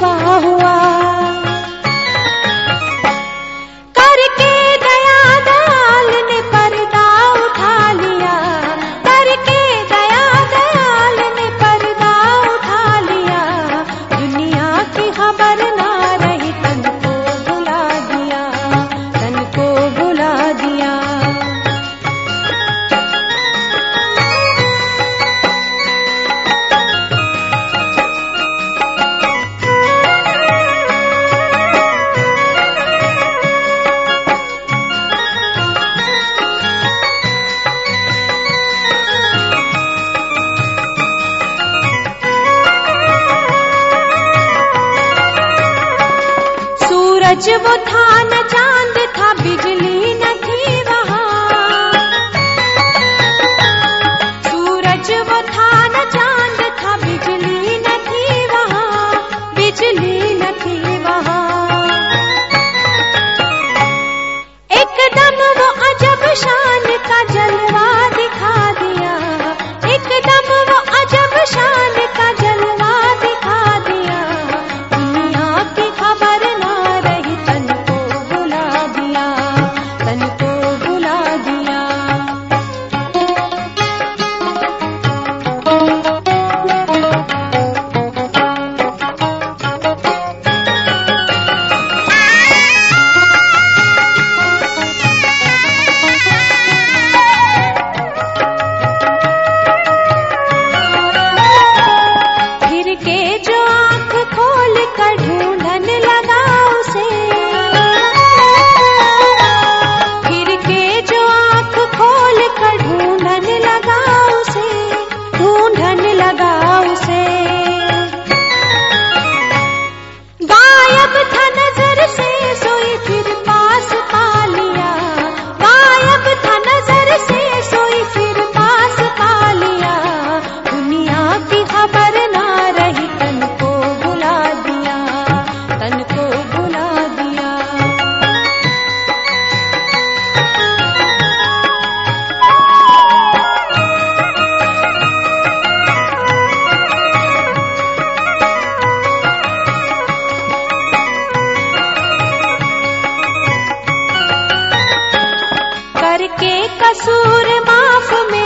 宝 सच वो था न चांद था करके कसूर माफ़ में